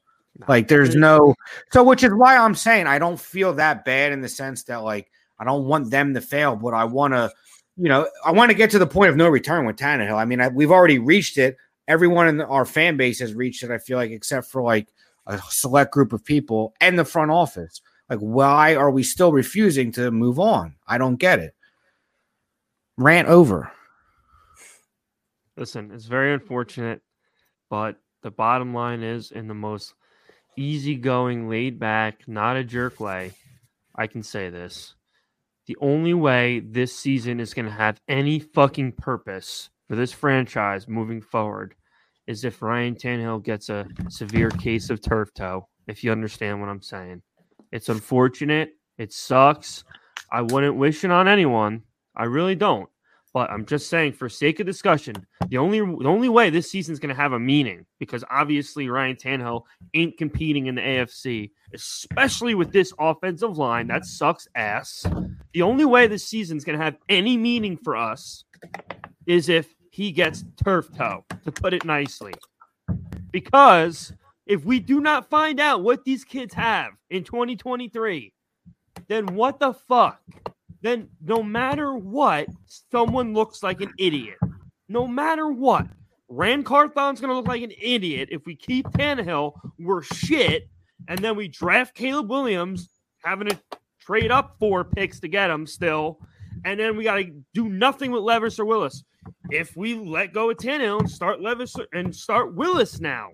Like there's no so which is why I'm saying I don't feel that bad in the sense that like I don't want them to fail, but I want to, you know, I want to get to the point of no return with Tannehill. I mean, I, we've already reached it. Everyone in our fan base has reached it. I feel like, except for like a select group of people and the front office. Like, why are we still refusing to move on? I don't get it. Rant over. Listen, it's very unfortunate, but the bottom line is in the most easygoing, laid back, not a jerk way, I can say this. The only way this season is going to have any fucking purpose for this franchise moving forward is if Ryan Tannehill gets a severe case of turf toe, if you understand what I'm saying. It's unfortunate. It sucks. I wouldn't wish it on anyone. I really don't. But I'm just saying, for sake of discussion, the only the only way this season's going to have a meaning, because obviously Ryan Tannehill ain't competing in the AFC, especially with this offensive line that sucks ass. The only way this season's going to have any meaning for us is if he gets turf toe, to put it nicely. Because if we do not find out what these kids have in 2023, then what the fuck? Then no matter what, someone looks like an idiot. No matter what. Ran Carthon's gonna look like an idiot if we keep Tannehill. We're shit, and then we draft Caleb Williams, having to trade up four picks to get him still, and then we gotta do nothing with Levis or Willis. If we let go of Tannehill and start Levis and start Willis now,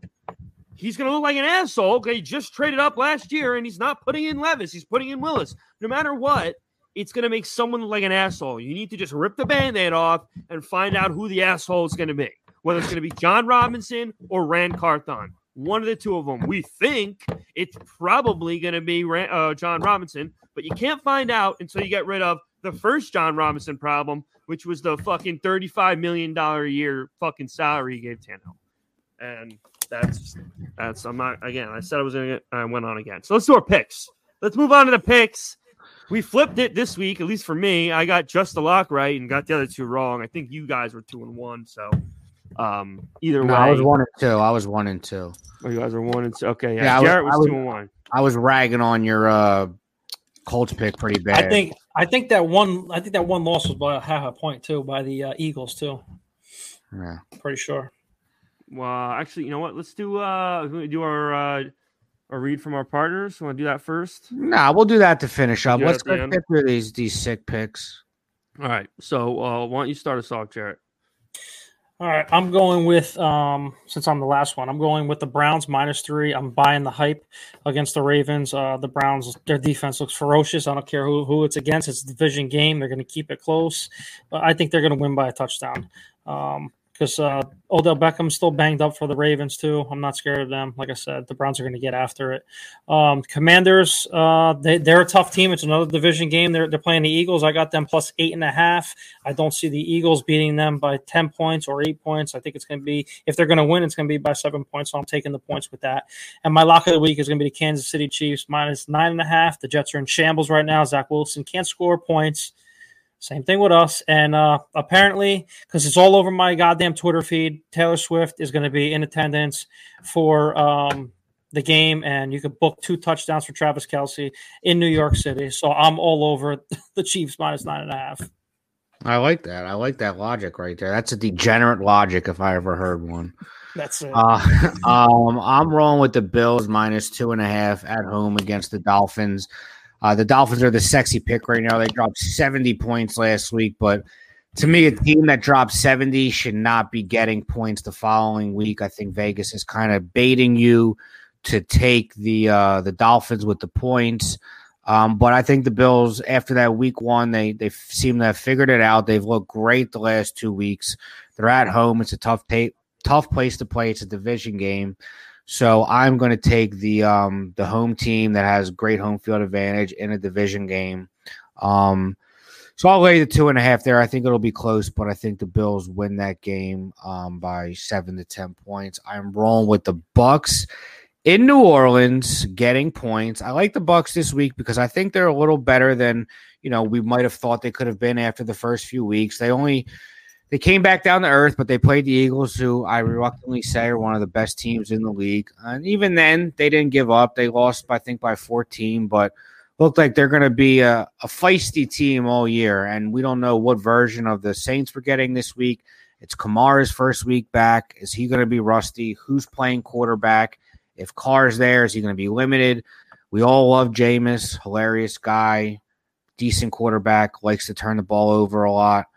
he's going to look like an asshole. He just traded up last year and he's not putting in Levis. He's putting in Willis. No matter what, it's going to make someone like an asshole. You need to just rip the band aid off and find out who the asshole is going to be. Whether it's going to be Jon Robinson or Ran Carthon. One of the two of them. We think it's probably going to be uh, Jon Robinson, but you can't find out until you get rid of the first Jon Robinson problem, which was the fucking $35 million a year fucking salary he gave Tannehill. And that's that's I'm not again. I said I was gonna get I went on again. So let's do our picks. Let's move on to the picks. We flipped it this week, at least for me. I got just the lock right and got the other two wrong. I think you guys were two and one. So um either No, way, I was one and two. I was one and two. oh, you guys are one and two. Okay, yeah. Yeah, I was- was, I was- two and one. I was ragging on your uh Colts pick pretty bad. I think I think that one I think that one loss was by half a point too by the uh, Eagles too. Yeah. Pretty sure. Well, actually, you know what? Let's do uh do our uh a read from our partners. Want to do that first? Nah, we'll do that to finish up. Yeah, Let's go Dan. get through these these sick picks. All right. So uh why don't you start us off, Jarett? All right, I'm going with um since I'm the last one. I'm going with the Browns minus three. I'm buying the hype against the Ravens. Uh, the Browns, their defense looks ferocious. I don't care who who it's against. It's a division game. They're going to keep it close, but I think they're going to win by a touchdown. Um, because uh, Odell Beckham's still banged up for the Ravens too. I'm not scared of them. Like I said, the Browns are going to get after it. Um, Commanders, uh, they, they're a tough team. It's another division game. They're they're playing the Eagles. I got them plus eight and a half. I don't see the Eagles beating them by ten points or eight points. I think it's going to be if they're going to win, it's going to be by seven points. So I'm taking the points with that. And my lock of the week is going to be the Kansas City Chiefs minus nine and a half. The Jets are in shambles right now. Zach Wilson can't score points. Same thing with us. And uh, apparently, because it's all over my goddamn Twitter feed, Taylor Swift is going to be in attendance for um, the game, and you could book two touchdowns for Travis Kelce in New York City. So I'm all over the Chiefs minus nine and a half. I like that. I like that logic right there. That's a degenerate logic if I ever heard one. That's it. Uh, um, I'm rolling with the Bills minus two and a half at home against the Dolphins. Uh, the Dolphins are the sexy pick right now. They dropped 70 points last week, but to me, a team that dropped 70 should not be getting points the following week. I think Vegas is kind of baiting you to take the uh, the Dolphins with the points. Um, but I think the Bills, after that week one, they they seem to have figured it out. They've looked great the last two weeks. They're at home. It's a tough tape, tough place to play. It's a division game. So I'm going to take the um, the home team that has great home field advantage in a division game. Um, so I'll lay the two and a half there. I think it'll be close, but I think the Bills win that game um, by seven to ten points. I'm rolling with the Bucks in New Orleans, getting points. I like the Bucks this week because I think they're a little better than you know we might have thought they could have been after the first few weeks. They only they came back down to earth, but they played the Eagles, who I reluctantly say are one of the best teams in the league. And even then, they didn't give up. They lost, I think, by 14, but looked like they're going to be a, a feisty team all year. And we don't know what version of the Saints we're getting this week. It's Kamara's first week back. Is he going to be rusty? Who's playing quarterback? If Carr's there, is he going to be limited? We all love Jameis, hilarious guy, decent quarterback, likes to turn the ball over a lot.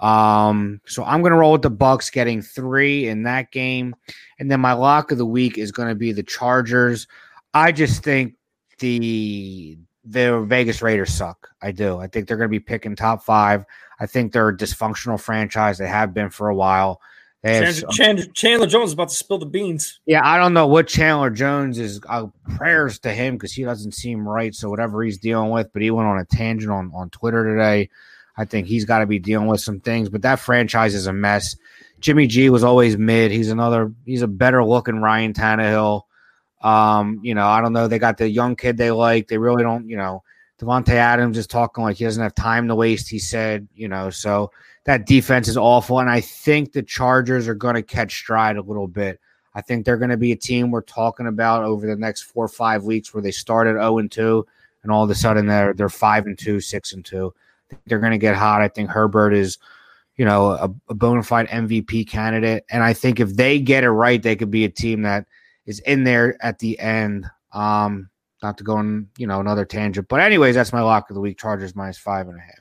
Um, so I'm going to roll with the Bucks getting three in that game, and then my lock of the week is going to be the Chargers. I just think the the Vegas Raiders suck. I do. I think they're going to be picking top five. I think they're a dysfunctional franchise. They have been for a while. Chandler, Chandler, Chandler, Jones is about to spill the beans. Yeah, I don't know what Chandler Jones is. Uh, prayers to him because he doesn't seem right. So whatever he's dealing with, but he went on a tangent on on Twitter today I think he's got to be dealing with some things, but that franchise is a mess. Jimmy G was always mid. He's another, he's a better looking Ryan Tannehill. Um, you know, I don't know. They got the young kid they like. They really don't, you know, Davante Adams is talking like he doesn't have time to waste, he said, you know, so that defense is awful. And I think the Chargers are going to catch stride a little bit. I think they're going to be a team we're talking about over the next four or five weeks where they started 0 and 2 and all of a sudden they're they're 5 and 2, 6 and 2 they're going to get hot. I think Herbert is, you know, a, a bona fide MVP candidate. And I think if they get it right, they could be a team that is in there at the end. Um, not to go on, you know, another tangent. But anyways, that's my lock of the week. Chargers minus five and a half.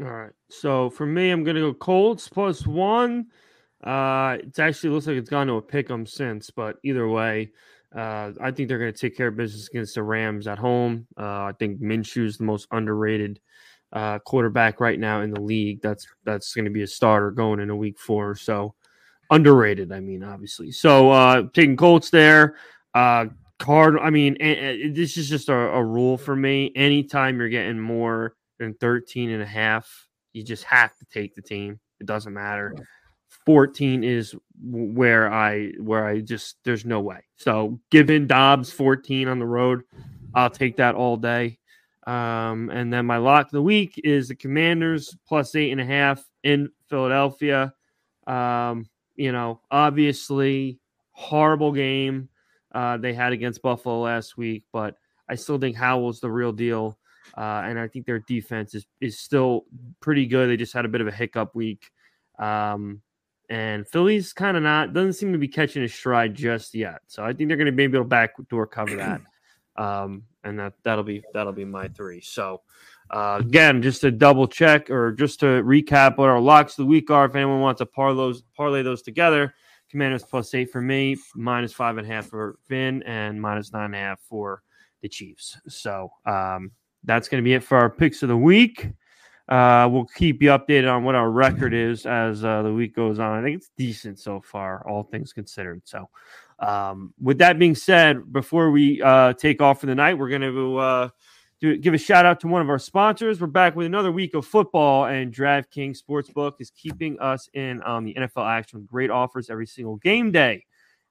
All right. So for me, I'm gonna go Colts plus one. Uh it actually looks like it's gone to a pick 'em since, but either way, uh, I think they're going to take care of business against the Rams at home. Uh, I think Minshew is the most underrated uh, quarterback right now in the league. That's that's going to be a starter going in a week four. or So underrated. I mean, obviously. So uh, taking Colts there. Uh, Card. I mean, this is just a, a rule for me. Anytime you're getting more than 13 and a half, you just have to take the team. It doesn't matter. 14 is where I where I just there's no way. So given Dobbs 14 on the road, I'll take that all day. Um, and then my lock of the week is the Commanders plus eight and a half in Philadelphia. Um, you know, obviously, horrible game uh, they had against Buffalo last week, but I still think Howell's the real deal. Uh, and I think their defense is, is still pretty good. They just had a bit of a hiccup week. Um, and Philly's kind of not, doesn't seem to be catching a stride just yet. So I think they're going to be able to backdoor cover that. Um, and that that'll be that'll be my three. So uh, again, just to double check or just to recap what our locks of the week are. If anyone wants to parlay those, parlay those together, Commanders plus eight for me, minus five and a half for Finn, and minus nine and a half for the Chiefs. So um, that's going to be it for our picks of the week. Uh, we'll keep you updated on what our record is as uh, the week goes on. I think it's decent so far, all things considered. So, um, with that being said, before we uh, take off for the night, we're going to uh, give a shout out to one of our sponsors. We're back with another week of football, and DraftKings Sportsbook is keeping us in on the NFL action with great offers every single game day.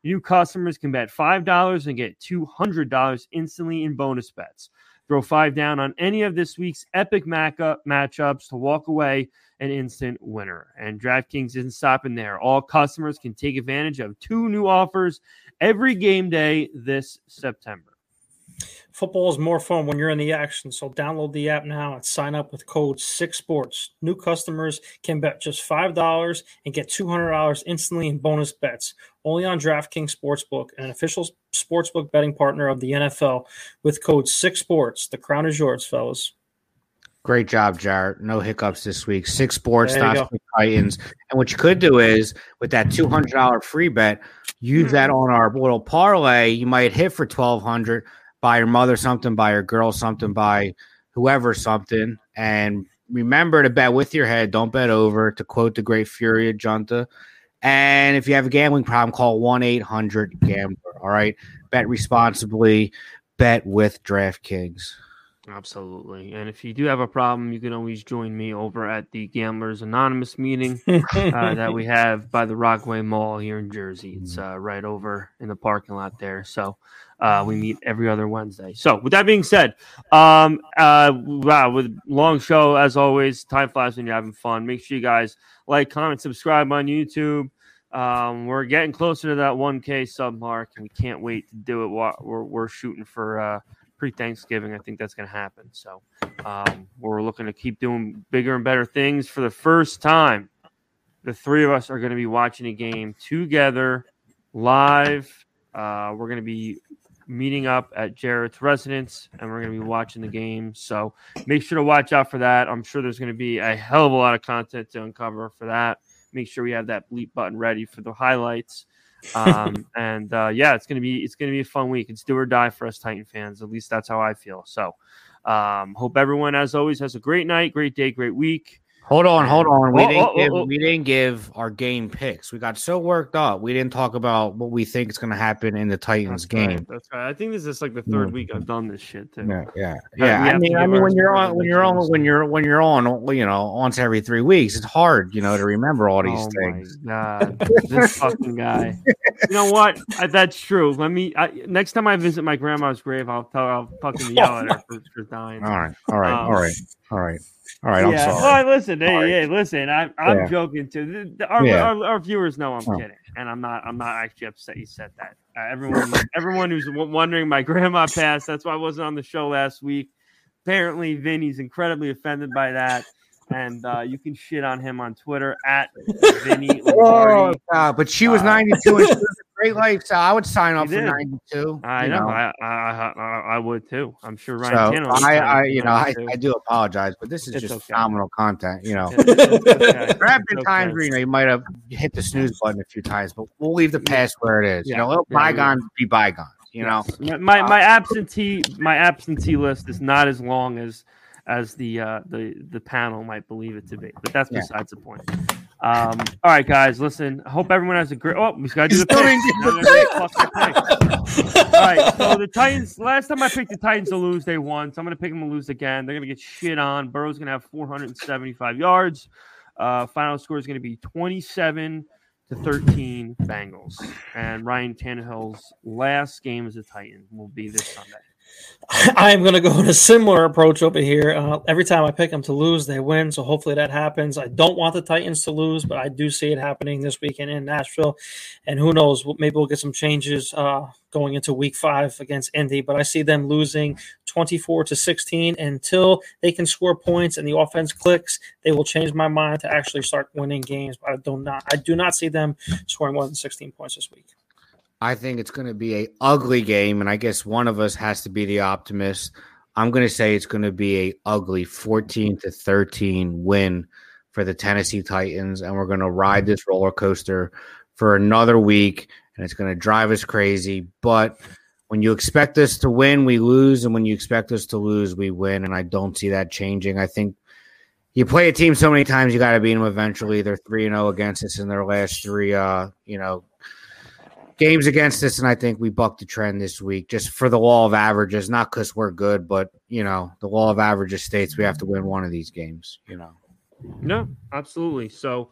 New customers can bet $5 and get $200 instantly in bonus bets. Throw five down on any of this week's epic matchups to walk away an instant winner. And DraftKings isn't stopping there. All customers can take advantage of two new offers every game day this September. Football is more fun when you're in the action, so download the app now and sign up with code 6sports. New customers can bet just $5 and get $200 instantly in bonus bets. Only on DraftKings Sportsbook, an official sportsbook betting partner of the NFL with code 6sports. The crown is yours, fellas. Great job, Jarett. No hiccups this week. Six sports, not Titans. And what you could do is with that two hundred dollar free bet, use that hmm. on our little parlay. You might hit for twelve hundred buy your mother something, buy your girl something, buy whoever something. And remember to bet with your head, don't bet over, to quote the great Fury Junta. And if you have a gambling problem, call 1 800 Gambler. All right. Bet responsibly, bet with DraftKings. Absolutely. And if you do have a problem, you can always join me over at the Gamblers Anonymous meeting uh, that we have by the Rockaway Mall here in Jersey. It's uh, right over in the parking lot there. So uh, we meet every other Wednesday. So with that being said, um, uh, wow, with long show as always, time flies when you're having fun. Make sure you guys like, comment, subscribe on YouTube. Um, we're getting closer to that 1K sub mark, and we can't wait to do it. We're, we're shooting for uh, pre Thanksgiving. I think that's going to happen. So um, we're looking to keep doing bigger and better things. For the first time, the three of us are going to be watching a game together live. Uh, we're going to be meeting up at Jarett's residence and we're going to be watching the game. So make sure to watch out for that. I'm sure there's going to be a hell of a lot of content to uncover for that. Make sure we have that bleep button ready for the highlights. Um, and uh, yeah, it's gonna be it's gonna be a fun week. It's do or die for us Titan fans. At least that's how I feel. So um, hope everyone, as always, has a great night, great day, great week. Hold on, hold on. We, oh, didn't, oh, give, oh, we didn't give our game picks. We got so worked up. We didn't talk about what we think is going to happen in the Titans that's game. Right, that's right. I think this is like the third mm. week I've done this shit too. Yeah, yeah, yeah. I mean, I mean, when you're on, when you're on, when you're when you're on, you know, once every three weeks, it's hard, you know, to remember all these oh things. God, this fucking guy. You know what? I, that's true. Let me. I, next time I visit my grandma's grave, I'll tell. I'll fucking yell at her for, for dying. All right, all right, um, all right, all right. All right, I'm yeah. sorry. Well, listen, hey, hey, listen, I, I'm yeah. joking too. Our, yeah. our, our, viewers know I'm oh. kidding, and I'm not. I'm not actually upset you said that. Uh, everyone, everyone who's wondering, my grandma passed. That's why I wasn't on the show last week. Apparently, Vinny's incredibly offended by that, and uh, you can shit on him on Twitter at Vinny. oh, God, but she was uh, 92 and she was a great lifestyle. I would sign up for 92. I know. know. I, I, I, I would too. I'm sure Ryan. So I, I, you know, I, I do apologize, but this is it's just okay. phenomenal content. You know, okay. there have been okay. times where you know you might have hit the snooze button a few times, but we'll leave the past where it is. Yeah. You know, yeah, bygones yeah. be bygones. You know, my my absentee my absentee list is not as long as as the uh, the the panel might believe it to be, but that's besides the point. Um, all right, guys, listen. I hope everyone has a great. Oh, we got to do the pick. all right, so the Titans. Last time I picked the Titans to lose, they won. So I'm going to pick them to lose again. They're going to get shit on. Burrow's going to have 475 yards. Uh, final score is going to be 27 to 13 Bengals. And Ryan Tannehill's last game as a Titan will be this Sunday. I am going to go in a similar approach over here. Uh, every time I pick them to lose, they win. So hopefully that happens. I don't want the Titans to lose, but I do see it happening this weekend in Nashville. And who knows? Maybe we'll get some changes uh, going into week five against Indy. But I see them losing 24 to 16 until they can score points and the offense clicks. They will change my mind to actually start winning games. But I do not. I do not see them scoring more than 16 points this week. I think it's going to be a ugly game, and I guess one of us has to be the optimist. I'm going to say it's going to be a ugly 14 to 13 win for the Tennessee Titans, and we're going to ride this roller coaster for another week, and it's going to drive us crazy. But when you expect us to win, we lose, and when you expect us to lose, we win, and I don't see that changing. I think you play a team so many times, you got to beat them eventually. They're three and zero oh against us in their last three, uh, you know, games against us, and I think we bucked the trend this week just for the law of averages, not because we're good, but you know, the law of averages states we have to win one of these games. You know. No, absolutely. So,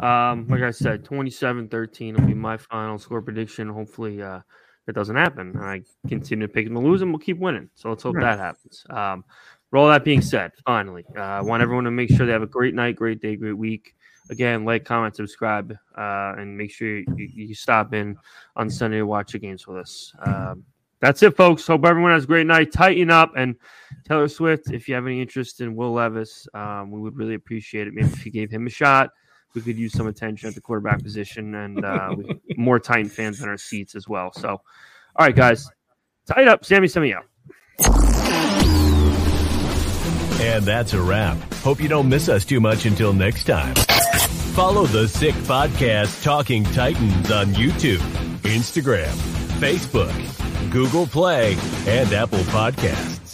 um, like I said, 27-13 will be my final score prediction. Hopefully, uh, that doesn't happen. I continue to pick them to lose, and we'll keep winning. So let's hope right. that happens. Um, for all that being said, finally, uh, I want everyone to make sure they have a great night, great day, great week. Again, like, comment, subscribe, uh, and make sure you, you, stop in on Sunday to watch the games with us. Um, that's it, folks. Hope everyone has a great night. Tighten up. And Taylor Swift, if you have any interest in Will Levis, um, we would really appreciate it. Maybe if you gave him a shot, we could use some attention at the quarterback position and uh, more Titan fans in our seats as well. So, all right, guys, tight up. Sammy, Sammy out. And that's a wrap. Hope you don't miss us too much until next time. Follow the Sick Podcast Talking Titans on YouTube, Instagram, Facebook, Google Play, and Apple Podcasts.